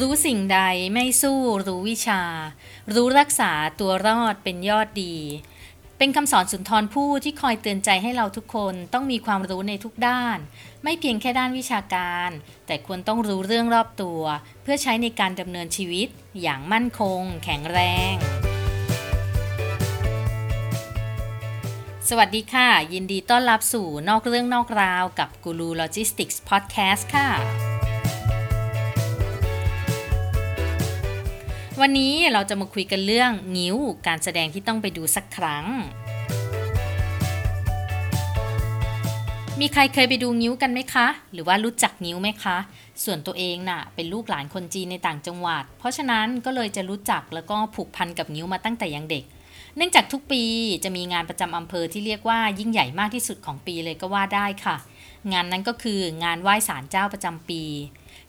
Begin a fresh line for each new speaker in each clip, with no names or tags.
รู้สิ่งใดไม่สู้รู้วิชา รู้รักษาตัวรอดเป็นยอดดี เป็นคำสอนสุนทรภู่ที่คอยเตือนใจให้เราทุกคนต้องมีความรู้ในทุกด้าน ไม่เพียงแค่ด้านวิชาการ แต่ควรต้องรู้เรื่องรอบตัว เพื่อใช้ในการดำเนินชีวิต อย่างมั่นคง แข็งแรง สวัสดีค่ะ ยินดีต้อนรับสู่นอกเรื่องนอกราวกับกูรูโลจิสติกส์พอดแคสต์ค่ะ วันนี้เราจะมาคุยกันเรื่องงิ้วการแสดงที่ต้องไปดูสักครั้ง มีใครเคยไปดูงิ้วกันไหมคะ หรือว่ารู้จักงิ้วไหมคะ ส่วนตัวเองน่ะเป็นลูกหลานคนจีนในต่างจังหวัด เพราะฉะนั้นก็เลยจะรู้จักแล้วก็ผูกพันกับงิ้วมาตั้งแต่ยังเด็ก เนื่องจากทุกปีจะมีงานประจำอำเภอที่เรียกว่ายิ่งใหญ่มากที่สุดของปีเลยก็ว่าได้ค่ะ งานนั้นก็คืองานไหว้ศาลเจ้าประจำปี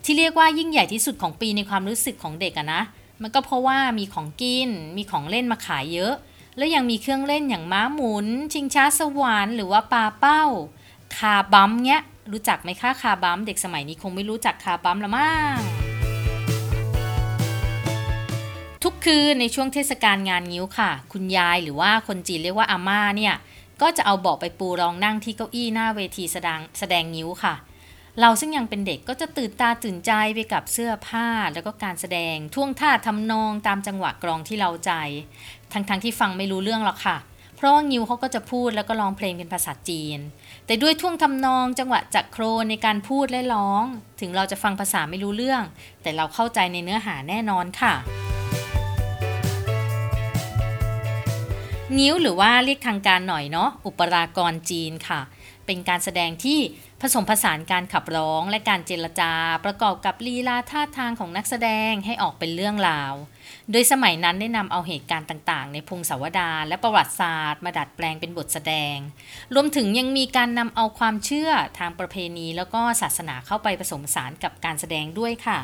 ที่เรียกว่ายิ่งใหญ่ที่สุดของปีในความรู้สึกของเด็กอะนะ มันก็เพราะว่ามีของกิน มีของเล่นมาขายเยอะ แล้วยังมีเครื่องเล่นอย่างม้าหมุน ชิงช้าสวรรค์หรือว่าปลาเป้า คาบัมเนี้ย รู้จักไหมคะคาบัมเด็กสมัยนี้คงไม่รู้จักคาบัมละมั้งทุกคืนในช่วงเทศกาลงานงิ้วค่ะ คุณยายหรือว่าคนจีนเรียกว่าอาม่าเนี่ยก็จะเอาเบาะไปปูรองนั่งที่เก้าอี้หน้าเวทีแสดงแสดงงิ้วค่ะ เราซึ่งยังเป็นเด็กก็จะตื่นตาตื่นใจไปกับเสื้อผ้าแล้วก็การแสดงท่วงท่าทำนองตามจังหวะกรองที่เราใจ ทั้งๆทที่ฟังไม่รู้เรื่องหรอกค่ะ เพราะว่างิ้วเขาก็จะพูดแล้วก็ร้องเพลงเป็นภาษาจีน แต่ด้วยท่วงทำนองจังหวะจักโครในการพูดและร้อง ถึงเราจะฟังภาษาไม่รู้เรื่อง แต่เราเข้าใจในเนื้อหาแน่นอนค่ะงิ้วหรือว่าเรียกทางการหน่อยเนาะอุปรากรจีนค่ะ เป็นการแสดงที่ผสมผสานการขับร้องและการเจรจา ประกอบกับลีลาท่าทางของนักแสดงให้ออกเป็นเรื่องราว โดยสมัยนั้นได้นำเอาเหตุการณ์ต่างๆ ในพงศาวดารและประวัติศาสตร์ มาดัดแปลงเป็นบทแสดง รวมถึงยังมีการนำเอาความเชื่อทางประเพณีแล้วก็ศาสนาเข้าไปผสมผสานกับการแสดงด้วยค่ะ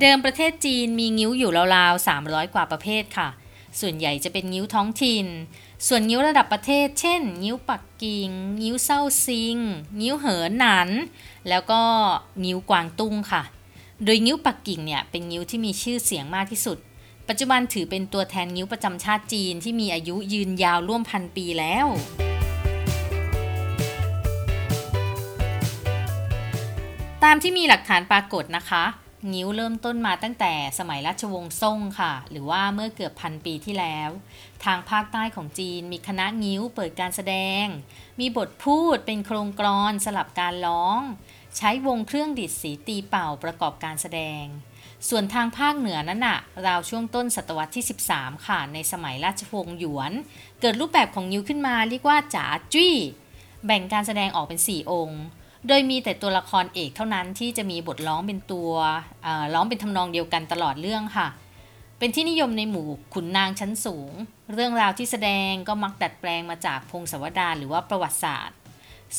เดิมประเทศจีนมีงิ้วอยู่ราวๆ 300 กว่าประเภทค่ะ ส่วนใหญ่จะเป็นงิ้วท้องถิ่น ส่วนงิ้วระดับประเทศ เช่น งิ้วปักกิ่งงิ้วเซาซิง งิ้วเหอหนัน แล้วก็งิ้วกวางตุ้งค่ะ โดยงิ้วปักกิ่งเนี่ยเป็นงิ้วที่มีชื่อเสียงมากที่สุด ปัจจุบันถือเป็นตัวแทนงิ้วประจำชาติจีนที่มีอายุยืนยาวร่วมพันปีแล้วตามที่มีหลักฐานปรากฏนะคะ งิ้วเริ่มต้นมาตั้งแต่สมัยราชวงศ์ซ่งค่ะ หรือว่าเมื่อเกือบพันปีที่แล้ว ทางภาคใต้ของจีนมีคณะงิ้วเปิดการแสดง มีบทพูดเป็นโครงกรอนสลับการร้อง ใช้วงเครื่องดิดสีตีเป่าประกอบการแสดง ส่วนทางภาคเหนือนั้นน่ะราวช่วงต้นศตวรรษที่ 13 ค่ะ ในสมัยราชวงศ์หยวน เกิดรูปแบบของงิ้วขึ้นมาเรียกว่าจ๋าจี้แบ่งการแสดงออกเป็น 4 องค์ โดยมีแต่ตัวละครเอกเท่านั้นที่จะมีบทร้องเป็นตัวร้องเป็นทำนองเดียวกันตลอดเรื่องค่ะ เป็นที่นิยมในหมู่ขุนนางชั้นสูง เรื่องราวที่แสดงก็มักดัดแปลงมาจากพงศาวดารหรือว่าประวัติศาสตร์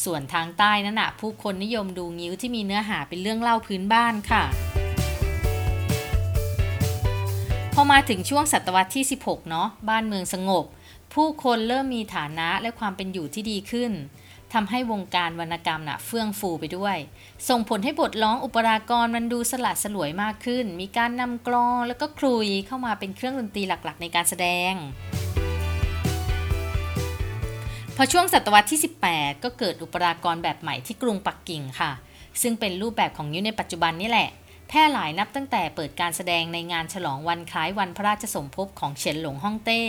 ส่วนทางใต้นั้นนะผู้คนนิยมดูงิ้วที่มีเนื้อหาเป็นเรื่องเล่าพื้นบ้านค่ะ พอมาถึงช่วงศตวรรษที่ 16 เนาะบ้านเมืองสงบ ผู้คนเริ่มมีฐานะและความเป็นอยู่ที่ดีขึ้น ทำให้วงการวรรณกรรมน่ะเฟื่องฟูไปด้วย ส่งผลให้บทร้องอุปรากรมันดูสลัดสลวยมากขึ้น มีการนำกลองแล้วก็ครุยเข้ามาเป็นเครื่องดนตรีหลักๆ ในการแสดง พอช่วงศตวรรษที่ 18 ก็เกิดอุปรากรแบบใหม่ที่กรุงปักกิ่งค่ะ ซึ่งเป็นรูปแบบของยุในปัจจุบันนี่แหละ แพร่หลายนับตั้งแต่เปิดการแสดงในงานฉลองวันคล้ายวันพระราชสมภพของเฉินหลงฮ่องเต้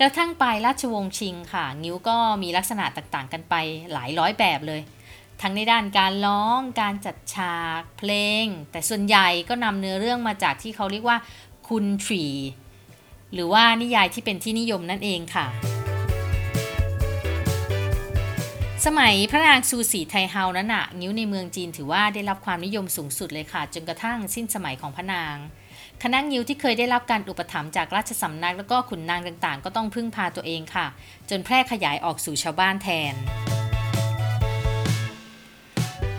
กระทั่งปลายราชวงศ์ชิงค่ะ งิ้วก็มีลักษณะต่างๆ กันไปหลายร้อยแบบเลย ทั้งในด้านการร้อง การจัดฉาก เพลง แต่ส่วนใหญ่ก็นำเนื้อเรื่องมาจากที่เขาเรียกว่าคุณทรีหรือว่านิยายที่เป็นที่นิยมนั่นเองค่ะ สมัยพระนางซูสีไทเฮานั้นน่ะงิ้วในเมืองจีนถือว่าได้รับความนิยมสูงสุดเลยค่ะ จนกระทั่งสิ้นสมัยของพระนาง คณะงิ้วที่เคยได้รับการอุปถัมภ์จากราชสำนักแล้วก็ขุนนางต่างๆ ก็ต้องพึ่งพาตัวเองค่ะ จนแพร่ขยายออกสู่ชาวบ้านแทน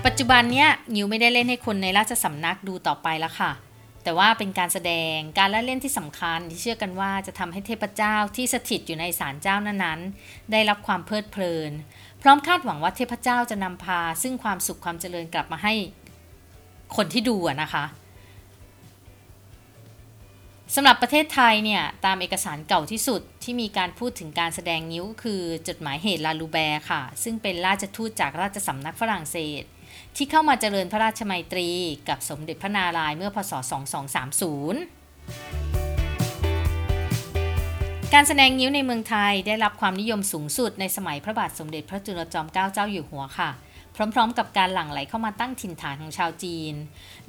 ปัจจุบันเนี้ยงิ้วไม่ได้เล่นให้คนในราชสำนักดูต่อไปแล้วค่ะ แต่ว่าเป็นการแสดงการละเล่นที่สำคัญที่เชื่อกันว่าจะทำให้เทพเจ้าที่สถิตอยู่ในศาลเจ้านั้นๆ ได้รับความเพลิดเพลิน พร้อมคาดหวังว่าเทพเจ้าจะนำพา ซึ่งความสุขความเจริญกลับมาให้คนที่ดูนะคะ สำหรับประเทศไทยเนี่ยตามเอกสารเก่าที่สุดที่มีการพูดถึงการแสดงนิ้วคือจดหมายเหตุลาลูแบร์ค่ะ ซึ่งเป็นราชทูตจากราชสำนักฝรั่งเศส ที่เข้ามาเจริญพระราชมัยตรี กับสมเด็จพระนารายณ์เมื่อพศ 2230การแสดงนิ้วในเมืองไทยได้รับความนิยมสูงสุดในสมัยพระบาทสมเด็จพระจุลจอมเกล้าเจ้าอยู่หัวค่ะ พร้อมๆ กับการหลั่งไหลเข้ามาตั้งถิ่นฐานของชาวจีน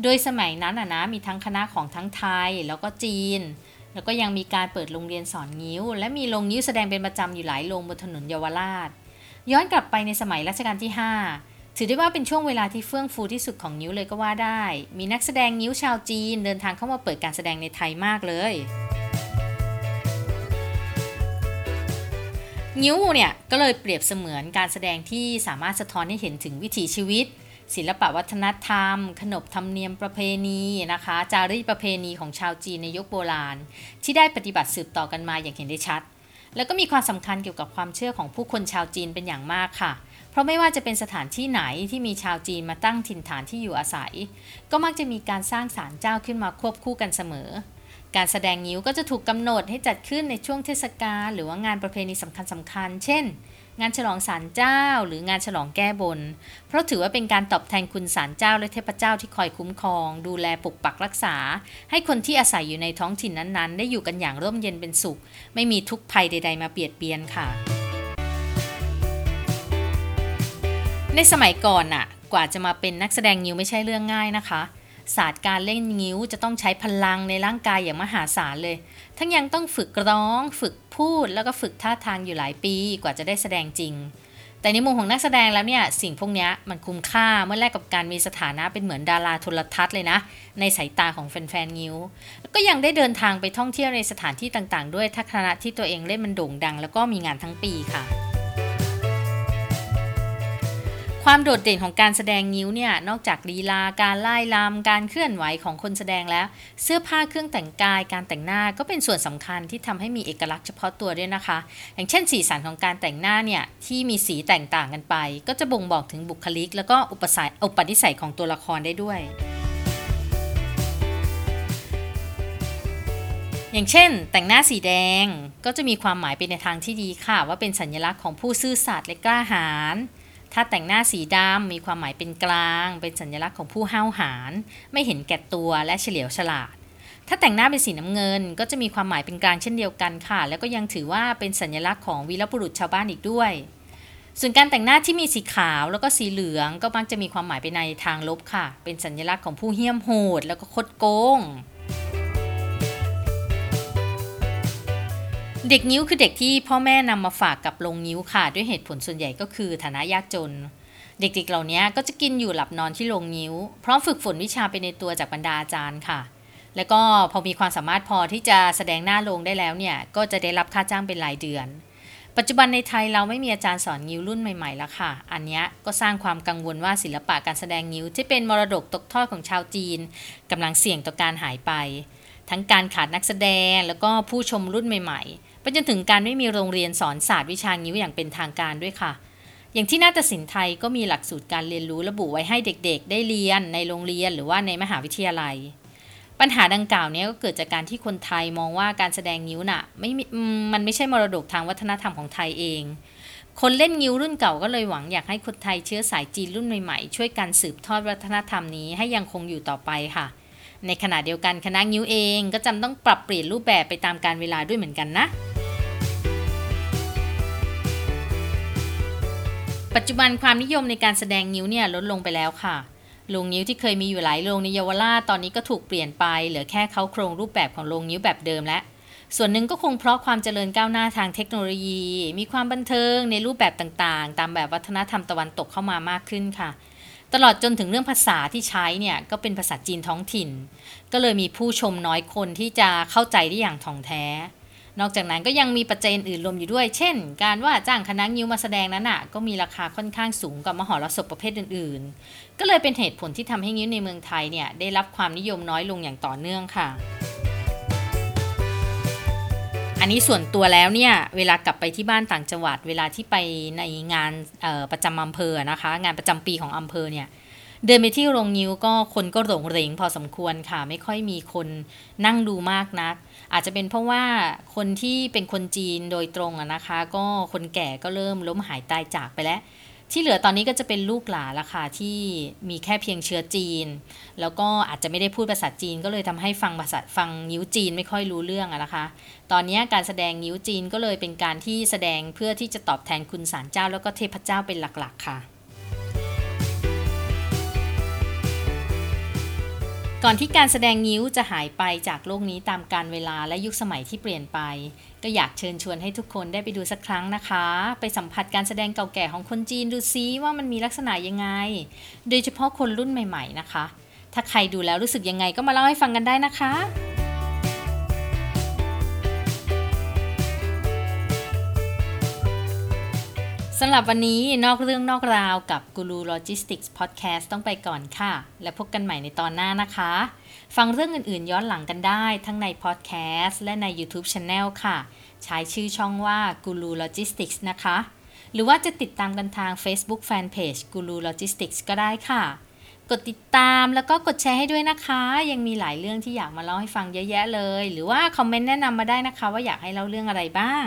โดยสมัยนั้นนะมีทั้งคณะของทั้งไทยแล้วก็จีน แล้วก็ยังมีการเปิดโรงเรียนสอนงิ้ว และมีโรงงิ้วแสดงเป็นประจำอยู่หลายโรงบนถนนเยาวราช ย้อนกลับไปในสมัยรัชกาลที่ 5 ถือได้ว่าเป็นช่วงเวลาที่เฟื่องฟูที่สุดของนิ้วเลยก็ว่าได้ มีนักแสดงนิ้วชาวจีนเดินทางเข้ามาเปิดการแสดงในไทยมากเลย งิ้วเนี่ยก็เลยเปรียบเสมือนการแสดงที่สามารถสะท้อนให้เห็นถึงวิถีชีวิต ศิลปวัฒนธรรม ขนบธรรมเนียมประเพณีนะคะ จารีตประเพณีของชาวจีนในยุคโบราณ ที่ได้ปฏิบัติสืบต่อกันมาอย่างเห็นได้ชัด แล้วก็มีความสำคัญเกี่ยวกับความเชื่อของผู้คนชาวจีนเป็นอย่างมากค่ะ เพราะไม่ว่าจะเป็นสถานที่ไหนที่มีชาวจีนมาตั้งถิ่นฐานที่อยู่อาศัย ก็มักจะมีการสร้างศาลเจ้าขึ้นมาควบคู่กันเสมอ การแสดงงิ้วก็จะถูกกำหนดให้จัดขึ้นในช่วงเทศกาลหรือว่างานประเพณีสำคัญสำคัญ เช่น งานฉลองศาลเจ้า หรืองานฉลองแก้บน เพราะถือว่าเป็นการตอบแทนคุณศาลเจ้าและเทพเจ้าที่คอยคุ้มครอง ดูแลปกปักรักษา ให้คนที่อาศัยอยู่ในท้องถิ่นนั้นๆ ได้อยู่กันอย่างร่มเย็นเป็นสุข ไม่มีทุกภัยใด ๆ มาเบียดเบียนค่ะ ในสมัยก่อนน่ะ กว่าจะมาเป็นนักแสดงงิ้วไม่ใช่เรื่องง่ายนะคะ ศาสตร์การเล่นงิ้วจะต้องใช้พลังในร่างกายอย่างมหาศาลเลย ทั้งยังต้องฝึกร้อง ฝึกพูด แล้วก็ฝึกท่าทางอยู่หลายปีกว่าจะได้แสดงจริง แต่ในมุมของนักแสดงแล้วเนี่ยสิ่งพวกนี้มันคุ้มค่าเมื่อแลกกับการมีสถานะเป็นเหมือนดาราโทรทัศน์เลยนะ ในสายตาของแฟนๆงิ้ว แล้วก็ยังได้เดินทางไปท่องเที่ยวในสถานที่ต่างๆ ด้วยถ้าคณะที่ตัวเองเล่นมันโด่งดัง แล้วก็มีงานทั้งปีค่ะ ความโดดเด่นของการแสดงนิ้วเนี่ยนอกจากลีลาการไล่ลำการเคลื่อนไหวของคนแสดงแล้ว เสื้อผ้าเครื่องแต่งกาย การแต่งหน้าก็เป็นส่วนสำคัญที่ทำให้มีเอกลักษณ์เฉพาะตัวด้วยนะคะ อย่างเช่น สีสันของการแต่งหน้าเนี่ยที่มีสีแตกต่างกันไป ก็จะบ่งบอกถึงบุคลิก แล้วก็อุปสัยอุปนิสัยของตัวละครได้ด้วยอย่างเช่น แต่งหน้าสีแดงก็จะมีความหมายไปในทางที่ดีค่ะ ว่าเป็นสัญลักษณ์ของผู้ซื่อสัตย์และกล้าหาญ ถ้าแต่งหน้าสีดำมีความหมายเป็นกลาง เป็นสัญลักษณ์ของผู้ห้าวหาญไม่เห็นแก่ตัวและเฉลียวฉลาด ถ้าแต่งหน้าเป็นสีน้ำเงิน ก็จะมีความหมายเป็นกลางเช่นเดียวกันค่ะ แล้วก็ยังถือว่าเป็นสัญลักษณ์ของวีรบุรุษชาวบ้านอีกด้วย ส่วนการแต่งหน้าที่มีสีขาวแล้วก็สีเหลืองก็มักจะมีความหมายไปในทางลบค่ะ เป็นสัญลักษณ์ของผู้เหี้ยมโหด แล้วก็คดโกง เด็กนิ้วคือเด็กที่พ่อแม่นำมาฝากกับลงนิ้วค่ะ ด้วยเหตุผลส่วนใหญ่ก็คือฐานะยากจน เด็กๆเหล่านี้ก็จะกินอยู่หลับนอนที่ลงนิ้ว พร้อมฝึกฝนวิชาไปในตัวจากบรรดาอาจารย์ค่ะ แล้วก็พอมีความสามารถพอที่จะแสดงหน้าลงได้แล้วเนี่ยก็จะได้รับค่าจ้างเป็นรายเดือน ปัจจุบันในไทยเราไม่มีอาจารย์สอนงิ้วรุ่นใหม่ๆแล้วค่ะ อันนี้ก็สร้างความกังวลว่าศิลปะการแสดงงิ้วที่เป็นมรดกตกทอดของชาวจีนกำลังเสี่ยงต่อการหายไป ทั้งการขาดนักแสดงแล้วก็ผู้ชมรุ่นใหม่ๆ ไปจนถึงการไม่มีโรงเรียนสอนศาสตร์วิชางิ้วอย่างเป็นทางการด้วยค่ะ อย่างที่นาฏศิลป์ไทยก็มีหลักสูตรการเรียนรู้ระบุไว้ให้เด็กๆ ได้เรียนในโรงเรียนหรือว่าในมหาวิทยาลัย ปัญหาดังกล่าวนี้ก็เกิดจากการที่คนไทยมองว่าการแสดงงิ้วน่ะไม่มันไม่ใช่มรดกทางวัฒนธรรมของไทยเอง คนเล่นงิ้วรุ่นเก่าก็เลยหวังอยากให้คนไทยเชื้อสายจีนรุ่นใหม่ๆช่วยกันสืบทอดวัฒนธรรมนี้ให้ยังคงอยู่ต่อไปค่ะในขณะเดียวกันคณะงิ้วเองก็จำต้องปรับเปลี่ยนรูปแบบไปตามการเวลาด้วยเหมือนกันนะ ปัจจุบันความนิยมในการแสดงนิ้วเนี่ยลดลงไปแล้วค่ะโรงนิ้วที่เคยมีอยู่หลายโรงในเยาวราชตอนนี้ก็ถูกเปลี่ยนไป เหลือแค่เขาโครงรูปแบบของโรงนิ้วแบบเดิมและ ส่วนหนึ่งก็คงเพราะความเจริญก้าวหน้าทางเทคโนโลยี มีความบันเทิงในรูปแบบต่างๆ ตามแบบวัฒนธรรมตะวันตกเข้ามามากขึ้นค่ะ ตลอดจนถึงเรื่องภาษาที่ใช้เนี่ยก็เป็นภาษาจีนท้องถิ่น ก็เลยมีผู้ชมน้อยคนที่จะเข้าใจได้อย่างถ่องแท้ นอกจากนั้นก็ยังมีปัจจัยอื่นรวมอยู่ด้วย เช่น การว่าจ้างคณะงิ้วมาแสดงนั้นอะก็มีราคาค่อนข้างสูงกว่ามหรสพประเภทอื่น ๆ ก็เลยเป็นเหตุผลที่ทำให้งิ้วในเมืองไทยเนี่ยได้รับความนิยมน้อยลงอย่างต่อเนื่องค่ะ อันนี้ส่วนตัวแล้วเนี่ยเวลากลับไปที่บ้านต่างจังหวัด เวลาที่ไปในงานประจำอำเภอนะคะ งานประจำปีของอำเภอเนี่ย เดินไปที่โรงนิ้วก็คนก็หลงเหรงพอสมควรค่ะ ไม่ค่อยมีคนนั่งดูมากนัก อาจจะเป็นเพราะว่าคนที่เป็นคนจีนโดยตรงอะนะคะ ก็คนแก่ก็เริ่มล้มหายตายจากไปแล้ว ที่เหลือตอนนี้ก็จะเป็นลูกหลานละค่ะที่มีแค่เพียงเชื้อจีน แล้วก็อาจจะไม่ได้พูดภาษาจีน ก็เลยทำให้ฟังภาษาฟังนิ้วจีนไม่ค่อยรู้เรื่องอะนะคะ ตอนนี้การแสดงนิ้วจีนก็เลยเป็นการที่แสดงเพื่อที่จะตอบแทนคุณศาลเจ้าแล้วก็เทพเจ้าเป็นหลักๆค่ะ ก่อนที่การแสดงนิ้วจะหายไปจากโลกนี้ตามการเวลาและยุคสมัยที่เปลี่ยนไป ก็อยากเชิญชวนให้ทุกคนได้ไปดูสักครั้งนะคะ ไปสัมผัสการแสดงเก่าแก่ของคนจีนดูซิว่ามันมีลักษณะยังไง โดยเฉพาะคนรุ่นใหม่ ๆ นะคะ ถ้าใครดูแล้วรู้สึกยังไงก็มาเล่าให้ฟังกันได้นะคะ สำหรับวันนี้นอกเรื่องนอกราวกับกูรูโลจิสติกส์พอดแคสต์ต้องไปก่อนค่ะ และพบกันใหม่ในตอนหน้านะคะ ฟังเรื่องอื่นๆย้อนหลังกันได้ทั้งในพอดแคสต์และใน YouTube Channel ค่ะ ใช้ชื่อช่องว่ากูรูโลจิสติกส์นะคะ หรือว่าจะติดตามกันทาง Facebook Fanpage กูรูโลจิสติกส์ก็ได้ค่ะ กดติดตามแล้วก็กดแชร์ให้ด้วยนะคะ ยังมีหลายเรื่องที่อยากมาเล่าให้ฟังเยอะแยะเลย หรือว่าคอมเมนต์แนะนำมาได้นะคะ ว่าอยากให้เล่าเรื่องอะไรบ้าง